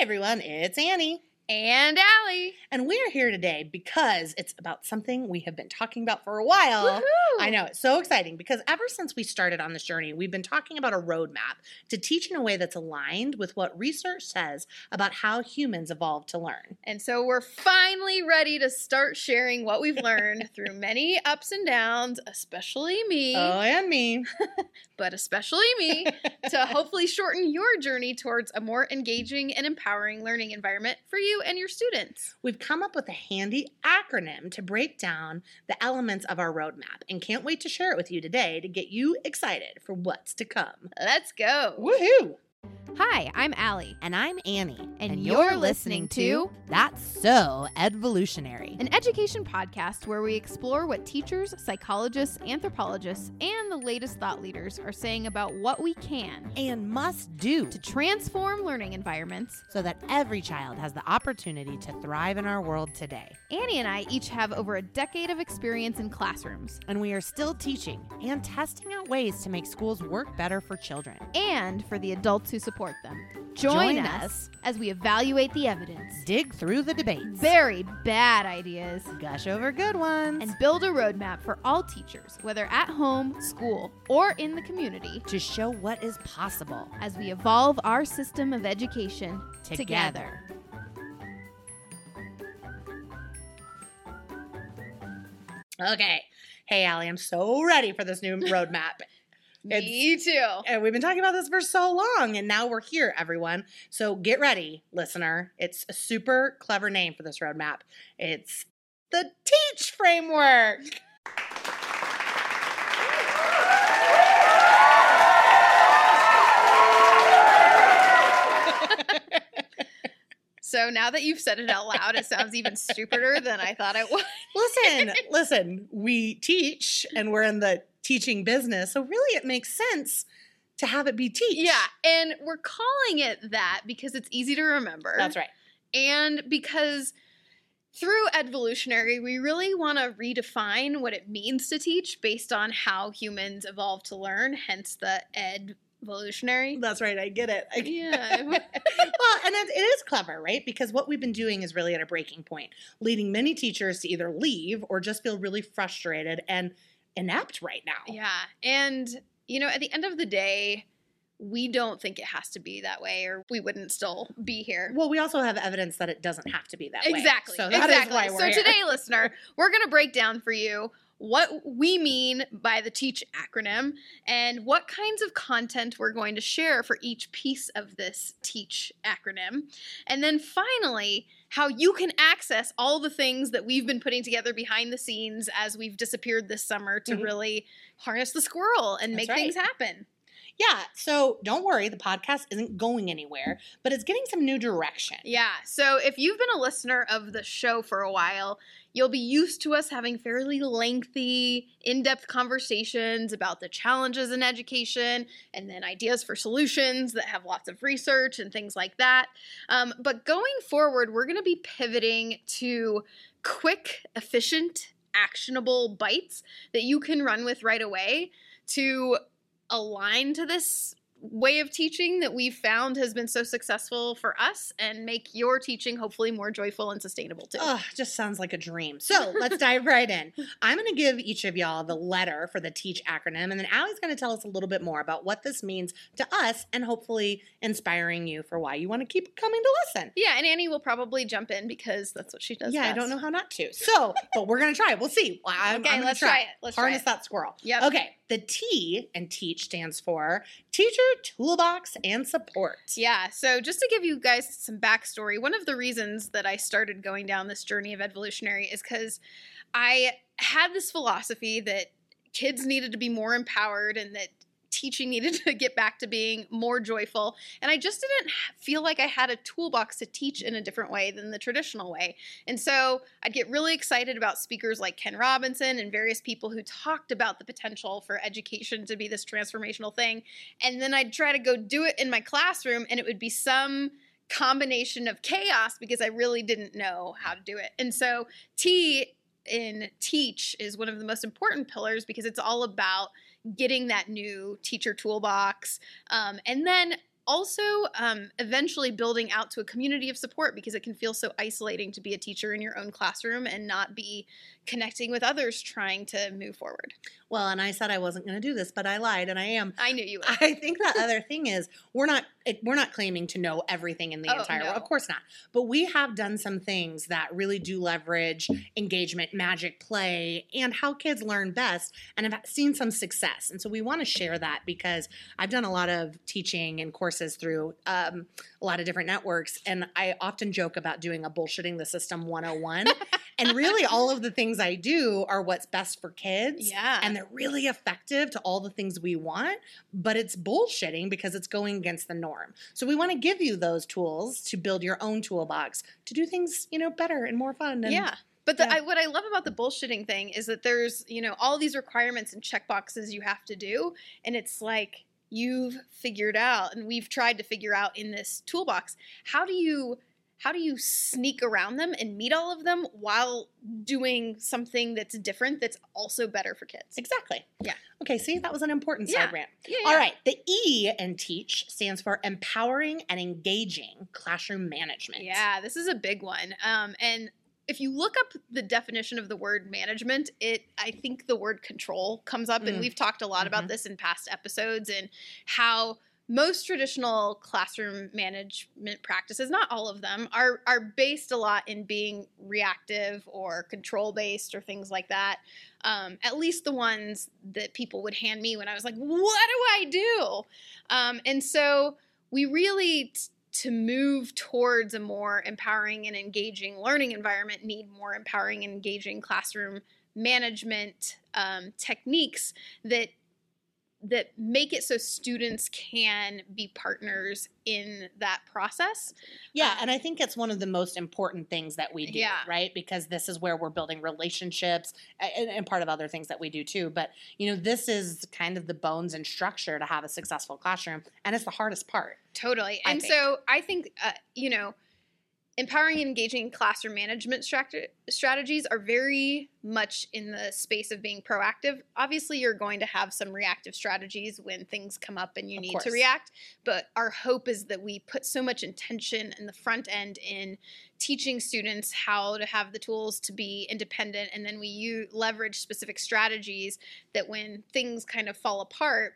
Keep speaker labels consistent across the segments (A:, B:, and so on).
A: everyone, it's Annie.
B: And Allie.
A: And we're here today because it's about something we have been talking about for a while.
B: Woohoo!
A: I know, it's so exciting because ever since we started on this journey, we've been talking about a roadmap to teach in a way that's aligned with what research says about how humans evolved to learn.
B: And so we're finally ready to start sharing what we've learned through many ups and downs, especially me,
A: Oh, and me.
B: but especially me, to hopefully shorten your journey towards a more engaging and empowering learning environment for you and your students.
A: We've come up with a handy acronym to break down the elements of our roadmap and can't wait to share it with you today to get you excited for what's to come.
B: Let's go.
A: Woohoo!
B: Hi, I'm Allie.
C: And I'm Annie.
B: And you're listening to
C: That's So Edvolutionary.
B: an education podcast where we explore what teachers, psychologists, anthropologists, and the latest thought leaders are saying about what we can
C: and must do
B: to transform learning environments.
C: so that every child has the opportunity to thrive in our world today.
B: Annie and I each have over a decade of experience in classrooms
C: And we are still teaching and testing out ways to make schools work better for children.
B: and for the adults who support them. Join,
C: Join
B: us,
C: us.
B: as we evaluate the evidence,
C: Dig through the debates.
B: very bad ideas,
C: Gush over good ones.
B: and build a roadmap for all teachers, whether at home, school, or in the community,
C: to show what is possible
B: as we evolve our system of education
C: together.
A: Okay. Hey, Allie, I'm so ready for this new roadmap. It's-
B: Me too.
A: And we've been talking about this for so long, and now we're here, everyone. So get ready, listener. It's a super clever name for this roadmap. It's the Teach Framework.
B: So now that you've said it out loud, it sounds even stupider than I thought it would.
A: Listen, listen, we teach and we're in the teaching business. So really, it makes sense to have it be teach.
B: Yeah, and we're calling it that because it's easy to remember.
A: That's right.
B: And because through edvolutionary, we really want to redefine what it means to teach based on how humans evolved to learn, hence the edvolutionary.
A: That's right. I get it. I
B: Yeah.
A: well, and it, it is clever, right? Because what we've been doing is really at a breaking point, leading many teachers to either leave or just feel really frustrated and inept right now.
B: Yeah. And, you know, at the end of the day, we don't think it has to be that way or we wouldn't still be here.
A: Well, we also have evidence that it doesn't have to be that way.
B: Exactly.
A: So that is
B: exactly.
A: why we're
B: so today, listener, we're going to break down for you what we mean by the TEACH acronym and what kinds of content we're going to share for each piece of this TEACH acronym. And then finally, how you can access all the things that we've been putting together behind the scenes as we've disappeared this summer to
A: Mhm.
B: really harness the squirrel and
A: That's
B: make things happen.
A: Yeah. So don't worry, the podcast isn't going anywhere, but it's getting some new direction.
B: Yeah. So if you've been a listener of the show for a while, you'll be used to us having fairly lengthy, in depth conversations about the challenges in education and then ideas for solutions that have lots of research and things like that. Um, but going forward, we're going to be pivoting to quick, efficient, actionable bites that you can run with right away to align to this way of teaching that we've found has been so successful for us and make your teaching hopefully more joyful and sustainable too.
A: Oh, just sounds like a dream. So let's dive right in. I'm going to give each of y'all the letter for the TEACH acronym, and then Allie's going to tell us a little bit more about what this means to us and hopefully inspiring you for why you want to keep coming to listen.
B: yeah, and Annie will probably jump in because that's what she does.
A: yeah, I don't know how not to. So, but we're going to try. We'll see. Well, I'm,
B: Okay,
A: I'm
B: let's try it. Let's try
A: Harness
B: it.
A: that squirrel.
B: Yeah.
A: Okay. The T and TEACH stands for Teacher Toolbox and Support.
B: Yeah, so just to give you guys some backstory, one of the reasons that I started going down this journey of edvolutionary is because I had this philosophy that kids needed to be more empowered and that teaching needed to get back to being more joyful. And I just didn't feel like I had a toolbox to teach in a different way than the traditional way. And so I'd get really excited about speakers like Ken Robinson and various people who talked about the potential for education to be this transformational thing. And then I'd try to go do it in my classroom, and it would be some combination of chaos because I really didn't know how to do it. And so T in teach is one of the most important pillars because it's all about getting that new teacher toolbox um, and then also um, eventually building out to a community of support because it can feel so isolating to be a teacher in your own classroom and not be connecting with others trying to move forward.
A: Well, and I said I wasn't going to do this, but I lied, and I am.
B: I knew you would.
A: I think the other thing is we're not we're not claiming to know everything in the
B: Oh,
A: entire
B: no.
A: world. Of course not. But we have done some things that really do leverage engagement, magic play, and how kids learn best, and have seen some success. And so we want to share that because I've done a lot of teaching and courses through um, a lot of different networks, and I often joke about doing a bullshitting the system 101. and really, all of the things I do are what's best for kids
B: yeah.
A: and they're really effective to all the things we want, but it's bullshitting because it's going against the norm. So we want to give you those tools to build your own toolbox to do things, you know, better and more fun. And
B: yeah. But the,
A: yeah.
B: I, what I love about the bullshitting thing is that there's, you know, all these requirements and checkboxes you have to do. And it's like you've figured out, and we've tried to figure out in this toolbox, how do you how do you sneak around them and meet all of them while doing something that's different that's also better for kids?
A: Exactly.
B: Yeah.
A: Okay, see, that was an important
B: Yeah.
A: side rant.
B: Yeah,
A: All right, the E in teach stands for empowering and engaging classroom management.
B: Yeah, this is a big one. Um, and if you look up the definition of the word management, it I think the word control comes up, and
A: Mm.
B: we've talked a lot about
A: Mhm.
B: this in past episodes and how most traditional classroom management practices, not all of them, are are based a lot in being reactive or control based or things like that. Um, at least the ones that people would hand me when I was like, "What do I do?" Um, and so we really t- to move towards a more empowering and engaging learning environment need more empowering and engaging classroom management um, techniques that that make it so students can be partners in that process.
A: Yeah,
B: Um,
A: and I think it's one of the most important things that we do,
B: Yeah.
A: right? Because this is where we're building relationships and, and part of other things that we do too. But, you know, this is kind of the bones and structure to have a successful classroom, and it's the hardest part.
B: Totally.
A: I
B: And
A: think.
B: so I think, uh, you know, empowering and engaging classroom management strate- strategies are very much in the space of being proactive. Obviously, you're going to have some reactive strategies when things come up and you
A: Of
B: need
A: course.
B: to react. But our hope is that we put so much intention in the front end in teaching students how to have the tools to be independent. And then we u- leverage specific strategies that when things kind of fall apart,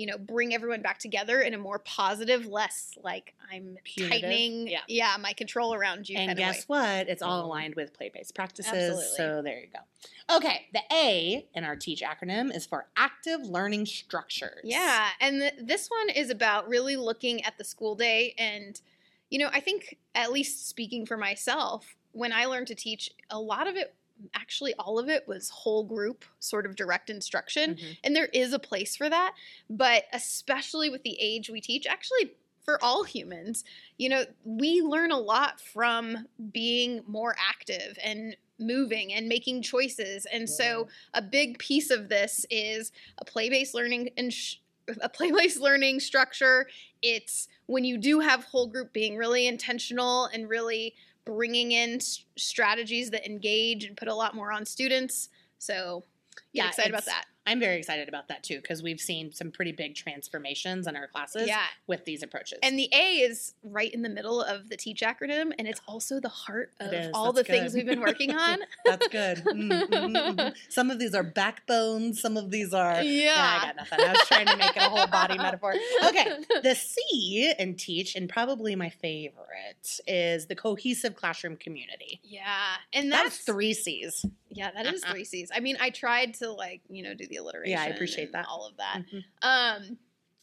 B: you know, bring everyone back together in a more positive, less like I'm
A: Punitive,
B: tightening,
A: yeah.
B: my control around you.
A: and guess what? It's all mm-hmm. aligned with play based practices.
B: Absolutely.
A: So there you go. Okay, the A in our TEACH acronym is for active learning structures.
B: Yeah, and th- this one is about really looking at the school day, and you know, I think at least speaking for myself, when I learned to teach, a lot of it, actually, all of it was whole group sort of direct instruction.
A: Mhm.
B: And there is a place for that. But especially with the age we teach, actually, for all humans, you know, we learn a lot from being more active and moving and making choices. And so a big piece of this is a play-based learning and sh- a play-based learning structure. It's when you do have whole group being really intentional and really bringing in strategies that engage and put a lot more on students. So, yeah, excited about that.
A: I'm very excited about that too because we've seen some pretty big transformations in our classes
B: Yeah.
A: with these approaches.
B: And the A is right in the middle of the TEACH acronym, and it's also the heart of all the
A: That's
B: things we've been working on.
A: That's good. Mm, mhm, mhm. Some of these are backbones. Some of these are.
B: Yeah.
A: I got nothing. I was trying to make it a whole body metaphor. Okay. The C in teach, and probably my favorite, is the cohesive classroom community.
B: Yeah, and
A: That's
B: that's
A: three C's.
B: Yeah, that is
A: Uh-uh.
B: three C's. I mean, I tried to like you know do the alliteration.
A: Yeah, I appreciate that.
B: all of that.
A: Mhm.
B: Um,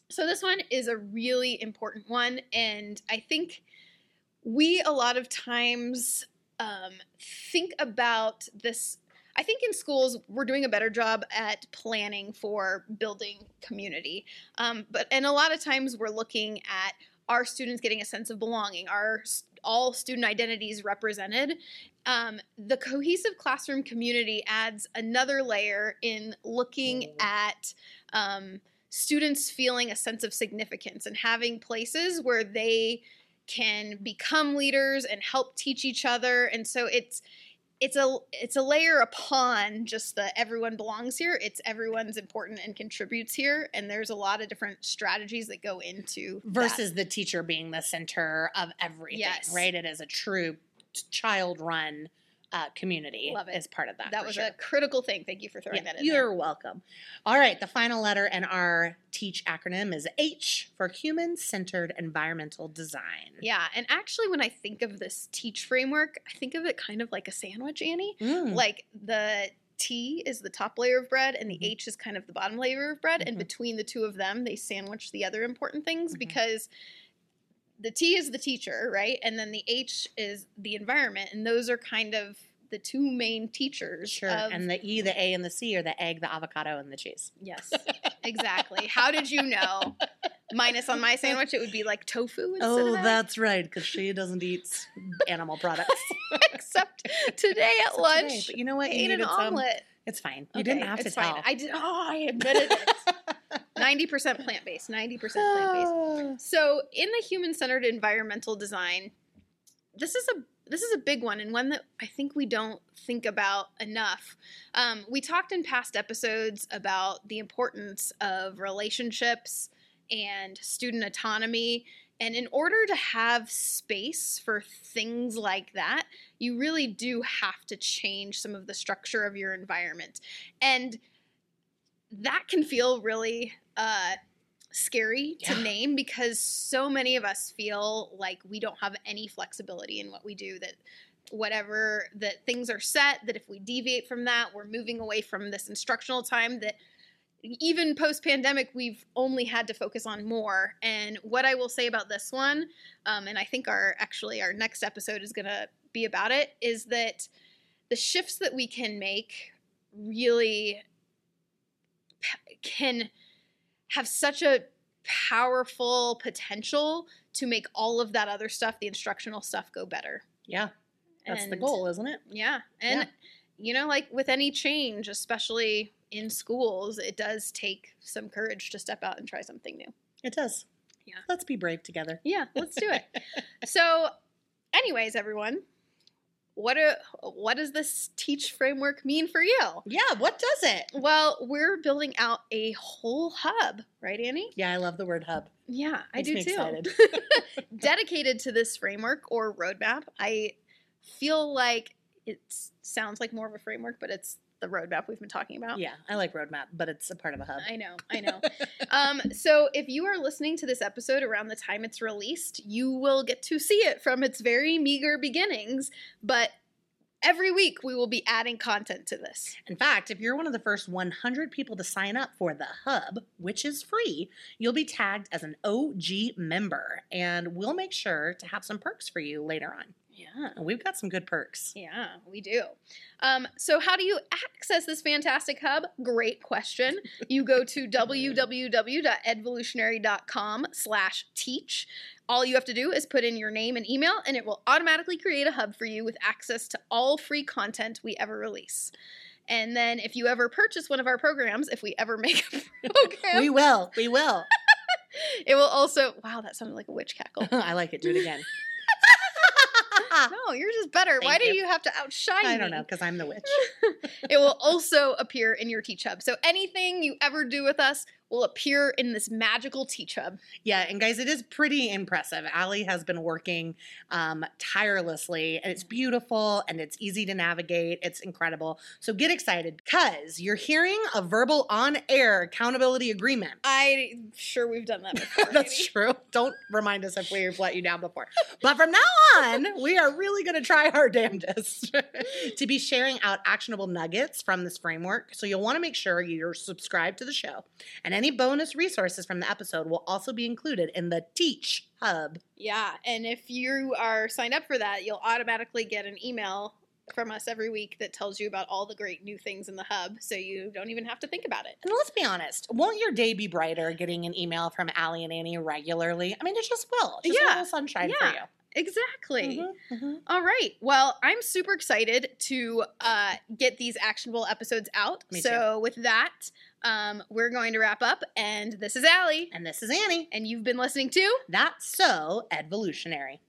B: so this one is a really important one, and I think we a lot of times um, think about this. I think in schools we're doing a better job at planning for building community, um, but and a lot of times we're looking at our students getting a sense of belonging, our s- all student identities represented. Um, the cohesive classroom community adds another layer in looking at um, students feeling a sense of significance and having places where they can become leaders and help teach each other. And so it's it's a it's a layer upon just the everyone belongs here. It's everyone's important and contributes here, and there's a lot of different strategies that go into that.
A: Versus the teacher being the center of everything,
B: Yes.
A: right? It is a true child run uh, community
B: Love it.
A: as part of that.
B: that was
A: sure.
B: a critical thing. Thank you for throwing
A: Yeah,
B: that in.
A: You're
B: there.
A: welcome. All right, the final letter in our TEACH acronym is H for Human Centered Environmental Design.
B: Yeah, and actually, when I think of this teach framework, I think of it kind of like a sandwich, Annie.
A: Mm.
B: Like the T is the top layer of bread, and the
A: Mhm.
B: H is kind of the bottom layer of bread. And
A: Mhm.
B: between the two of them, they sandwich the other important things
A: Mhm.
B: because the T is the teacher, right? And then the H is the environment, and those are kind of the two main teachers.
A: Sure.
B: of-
A: and the E, the A, and the C are the egg, the avocado, and the cheese.
B: yes, exactly. How did you know? Minus on my sandwich, it would be like tofu instead
A: Oh,
B: that.
A: that's right, because she doesn't eat animal products.
B: Except today at
A: Except
B: lunch,
A: today. But you know what?
B: I
A: You
B: ate an
A: needed some.
B: omelet.
A: It's fine. You didn't have to
B: it's
A: tell.
B: I did. Oh, I admitted it. Ninety percent plant based. Ninety percent plant based. So, in the human centered environmental design, this is a this is a big one and one that I think we don't think about enough. Um, we talked in past episodes about the importance of relationships and student autonomy. And in order to have space for things like that, you really do have to change some of the structure of your environment. And that can feel really uh, scary to
A: Yeah.
B: name because so many of us feel like we don't have any flexibility in what we do that whatever that things are set that if we deviate from that we're moving away from this instructional time that even post pandemic we've only had to focus on more and what i will say about this one um, and i think our actually our next episode is going to be about it is that the shifts that we can make really can have such a powerful potential to make all of that other stuff, the instructional stuff, go better.
A: Yeah, that's the goal, isn't it?
B: Yeah. And,
A: Yeah.
B: you know, like with any change, especially in schools, it does take some courage to step out and try something new.
A: It does.
B: Yeah.
A: Let's be brave together.
B: Yeah, let's do it. so, anyways, everyone, what do, what does this teach framework mean for you?
A: Yeah, what does it?
B: Well, we're building out a whole hub, right, Annie?
A: Yeah, I love the word hub.
B: Yeah, I do too.
A: excited.
B: Dedicated to this framework or roadmap. I feel like it sounds like more of a framework, but it's the roadmap we've been talking about.
A: Yeah, I like roadmap, but it's a part of a hub.
B: I know, I know. um, so if you are listening to this episode around the time it's released, you will get to see it from its very meager beginnings. But every week we will be adding content to this.
A: In fact, if you're one of the first 100 people to sign up for the hub, which is free, you'll be tagged as an OG member, and we'll make sure to have some perks for you later on.
B: Yeah.
A: We've got some good perks.
B: Yeah, we do. Um, so, how do you access this fantastic hub? Great question. You go to www.edvolutionary.com/teach. All you have to do is put in your name and email, and it will automatically create a hub for you with access to all free content we ever release. And then, if you ever purchase one of our programs, if we ever make a program,
A: We will. We will.
B: it will also. Wow, that sounded like a witch cackle.
A: I like it. Do it again.
B: No, yours is better. Why
A: Thank
B: do
A: you.
B: you have to outshine me?
A: I don't know, because I'm the witch.
B: it will also appear in your Teach Hub. So anything you ever do with us will appear in this magical Teach Hub.
A: Yeah, and guys, it is pretty impressive. Allie has been working um, tirelessly, and it's beautiful and it's easy to navigate. It's incredible. So get excited because you're hearing a verbal on air accountability agreement.
B: I'm sure we've done that before.
A: That's
B: maybe.
A: true. Don't remind us if we've let you down before. But from now on, we are really going to try our damnedest to be sharing out actionable nuggets from this framework. So you'll want to make sure you're subscribed to the show. And any bonus resources from the episode will also be included in the Teach Hub.
B: Yeah, and if you are signed up for that, you'll automatically get an email from us every week that tells you about all the great new things in the hub, so you don't even have to think about it.
A: And let's be honest, won't your day be brighter getting an email from Allie and Annie regularly? I mean, it just will. It's just
B: Yeah.
A: a little sunshine for you.
B: Exactly.
A: Mhm, mhm.
B: All right. Well, I'm super excited to uh, get these actionable episodes out.
A: Me
B: so, with that, um, we're going to wrap up. And this is Allie.
A: And this is Annie.
B: And you've been listening to
A: That's so edvolutionary.